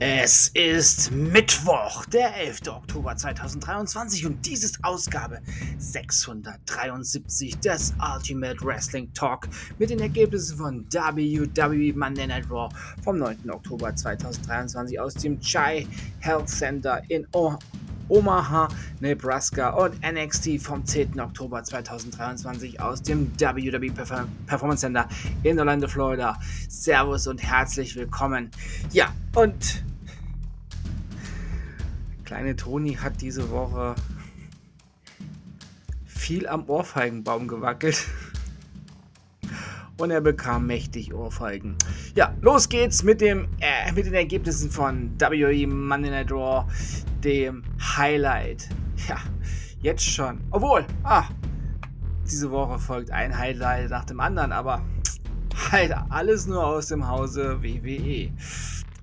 Es ist Mittwoch, der 11. Oktober 2023 und dies ist Ausgabe 673 des Ultimate Wrestling Talk mit den Ergebnissen von WWE Monday Night Raw vom 9. Oktober 2023 aus dem Chai Health Center in o Omaha, Nebraska und NXT vom 10. Oktober 2023 aus dem WWE Performance Center in Orlando, Florida. Servus und herzlich willkommen. Ja, und kleine Toni hat diese Woche viel am Ohrfeigenbaum gewackelt. Und er bekam mächtig Ohrfeigen. Ja, los geht's mit, dem, äh, mit den Ergebnissen von WWE Monday Night Raw dem Highlight. Ja, jetzt schon. Obwohl, ah, diese Woche folgt ein Highlight nach dem anderen, aber halt alles nur aus dem Hause WWE.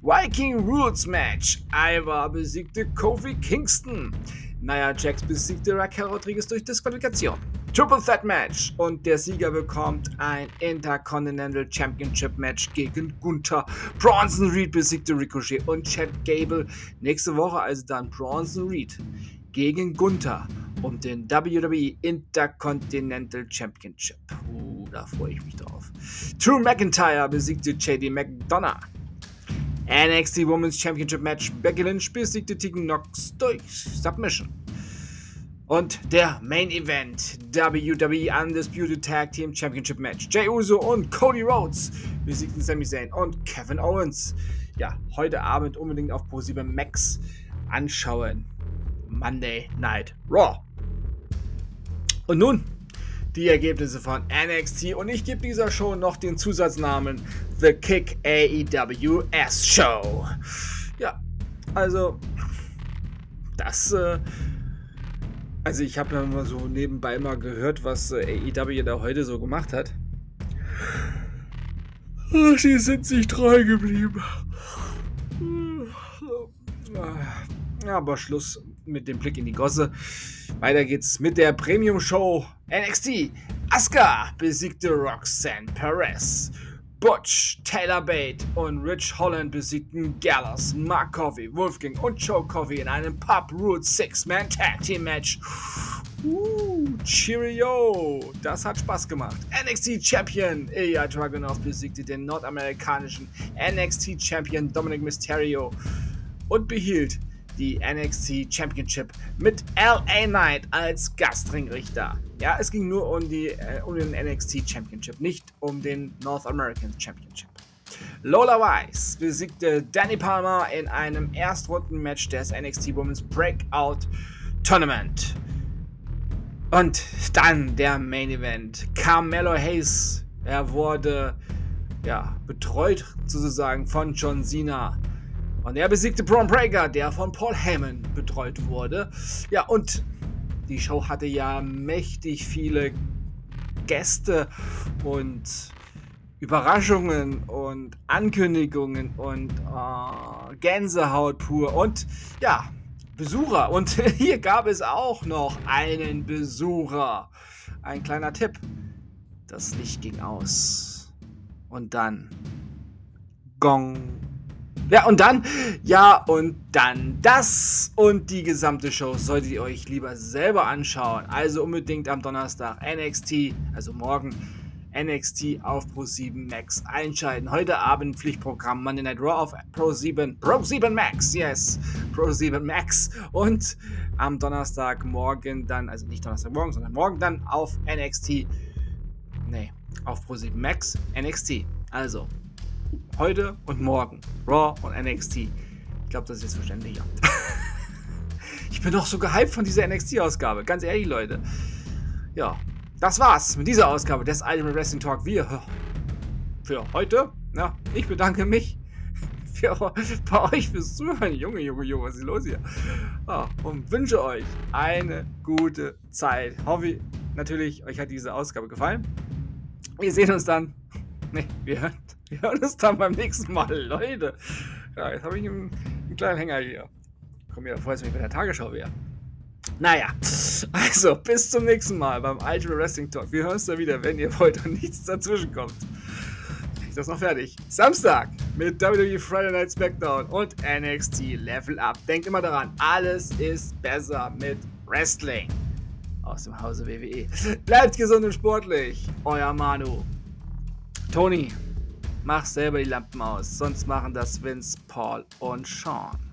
Viking Rules Match. Ivar besiegte Kofi Kingston. Nia Jax besiegte Raquel Rodriguez durch Disqualifikation. Triple Threat Match und der Sieger bekommt ein Intercontinental Championship Match gegen Gunther. Bronson Reed besiegte Ricochet und Chad Gable. Nächste Woche also dann Bronson Reed gegen Gunther um den WWE Intercontinental Championship. Uh, da freue ich mich drauf. Drew McIntyre besiegte JD McDonough. NXT Women's Championship Match Becky Lynch besiegte Tegan Knox durch Submission. Und der Main Event WWE Undisputed Tag Team Championship Match. Jay Uso und Cody Rhodes besiegten Sami Zayn und Kevin Owens. Ja, heute Abend unbedingt auf Pro7 Max anschauen. Monday Night Raw. Und nun die Ergebnisse von NXT und ich gebe dieser Show noch den Zusatznamen The Kick AEWS Show. Ja, also das äh, also ich habe ja mal so nebenbei mal gehört, was äh, AEW da heute so gemacht hat. Ach, die sind sich treu geblieben. Aber Schluss mit dem Blick in die Gosse. Weiter geht's mit der Premium Show NXT. Asuka besiegte Roxanne Perez. Butch, Taylor Bate und Rich Holland besiegten Gallus, Mark Coffey, Wolfgang und Joe Coffey in einem Pub Root Six-Man Tag Team Match. Uh, Cheerio! Das hat Spaß gemacht. NXT Champion Ilya Dragunov besiegte den nordamerikanischen NXT Champion Dominic Mysterio und behielt die NXT Championship mit LA Knight als Gastringrichter. Ja, es ging nur um, die, äh, um den NXT Championship, nicht um den North American Championship. Lola Weiss besiegte Danny Palmer in einem Erstrundenmatch des NXT Women's Breakout Tournament. Und dann der Main Event. Carmelo Hayes, er wurde ja, betreut sozusagen von John Cena und er besiegte Braun Breaker, der von Paul Heyman betreut wurde. Ja, und die Show hatte ja mächtig viele Gäste und Überraschungen und Ankündigungen und äh, Gänsehaut pur und ja, Besucher. Und hier gab es auch noch einen Besucher. Ein kleiner Tipp. Das Licht ging aus. Und dann Gong ja, und dann, ja, und dann das und die gesamte Show solltet ihr euch lieber selber anschauen. Also unbedingt am Donnerstag NXT, also morgen NXT auf Pro7 Max einschalten. Heute Abend Pflichtprogramm Monday Night Raw auf Pro7, Pro7 Max, yes, Pro7 Max. Und am Donnerstagmorgen dann, also nicht Donnerstagmorgen, sondern morgen dann auf NXT, nee, auf Pro7 Max NXT. Also Heute und morgen. Raw und NXT. Ich glaube, das ist jetzt verständlich. ich bin doch so gehypt von dieser NXT-Ausgabe. Ganz ehrlich, Leute. Ja, das war's mit dieser Ausgabe des Ultimate Wrestling Talk. Wir für heute. Ja, ich bedanke mich für, bei euch fürs Zuhören. Junge, Junge, Junge, was ist los hier? Ja, und wünsche euch eine gute Zeit. Hoffe natürlich, euch hat diese Ausgabe gefallen. Wir sehen uns dann. Ne, wir hören wir hören uns dann beim nächsten Mal, Leute. Ja, jetzt habe ich einen, einen, kleinen Hänger hier. Komm mir vor, als wenn ich bei der Tagesschau wäre. Naja, also bis zum nächsten Mal beim Ultimate Wrestling Talk. Wir hören uns dann wieder, wenn ihr wollt und nichts dazwischen kommt. Ist das noch fertig? Samstag mit WWE Friday Night SmackDown und NXT Level Up. Denkt immer daran, alles ist besser mit Wrestling. Aus dem Hause WWE. Bleibt gesund und sportlich. Euer Manu. Tony. Mach selber die Lampen aus, sonst machen das Vince, Paul und Sean.